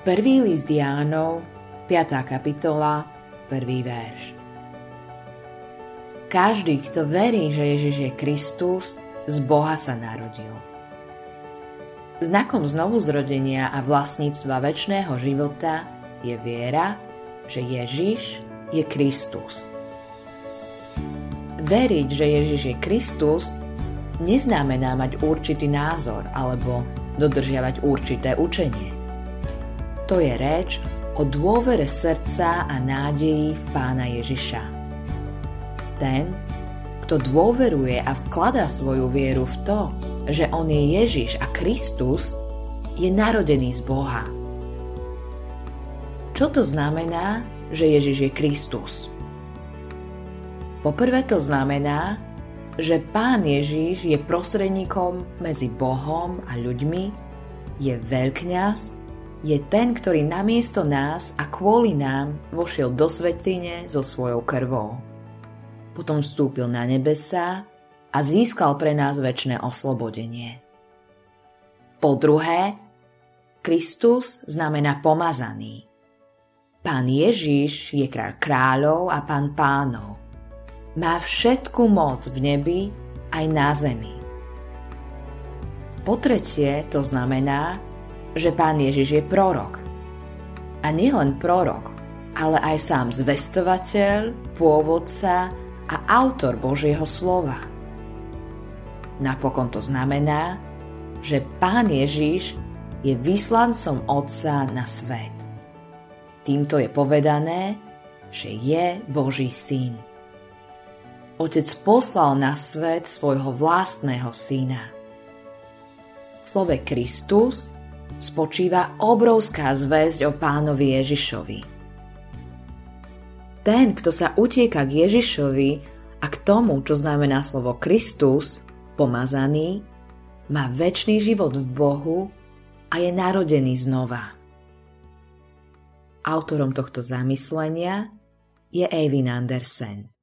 Prvý list Jánov, 5. kapitola, 1. verš. Každý, kto verí, že Ježiš je Kristus, z Boha sa narodil. Znakom znovuzrodenia a vlastníctva väčšného života je viera, že Ježiš je Kristus. Veriť, že Ježiš je Kristus, neznamená mať určitý názor alebo dodržiavať určité učenie. To je reč o dôvere srdca a nádeji v Pána Ježiša. Ten, kto dôveruje a vkladá svoju vieru v to, že On je Ježiš a Kristus, je narodený z Boha. Čo to znamená, že Ježiš je Kristus? Poprvé to znamená, že Pán Ježiš je prostredníkom medzi Bohom a ľuďmi, je veľkňaz je ten, ktorý namiesto nás a kvôli nám vošiel do svetine so svojou krvou. Potom vstúpil na nebesa a získal pre nás väčšie oslobodenie. Po druhé, Kristus znamená pomazaný. Pán Ježiš je kráľ kráľov a pán pánov. Má všetku moc v nebi aj na zemi. Po tretie to znamená, že pán Ježiš je prorok. A nielen prorok, ale aj sám zvestovateľ, pôvodca a autor Božieho slova. Napokon to znamená, že pán Ježiš je vyslancom Otca na svet. Týmto je povedané, že je Boží syn. Otec poslal na svet svojho vlastného syna. V slove Kristus spočíva obrovská zväzť o pánovi Ježišovi. Ten, kto sa utieka k Ježišovi a k tomu, čo znamená slovo Kristus, pomazaný, má väčší život v Bohu a je narodený znova. Autorom tohto zamyslenia je Eivin Andersen.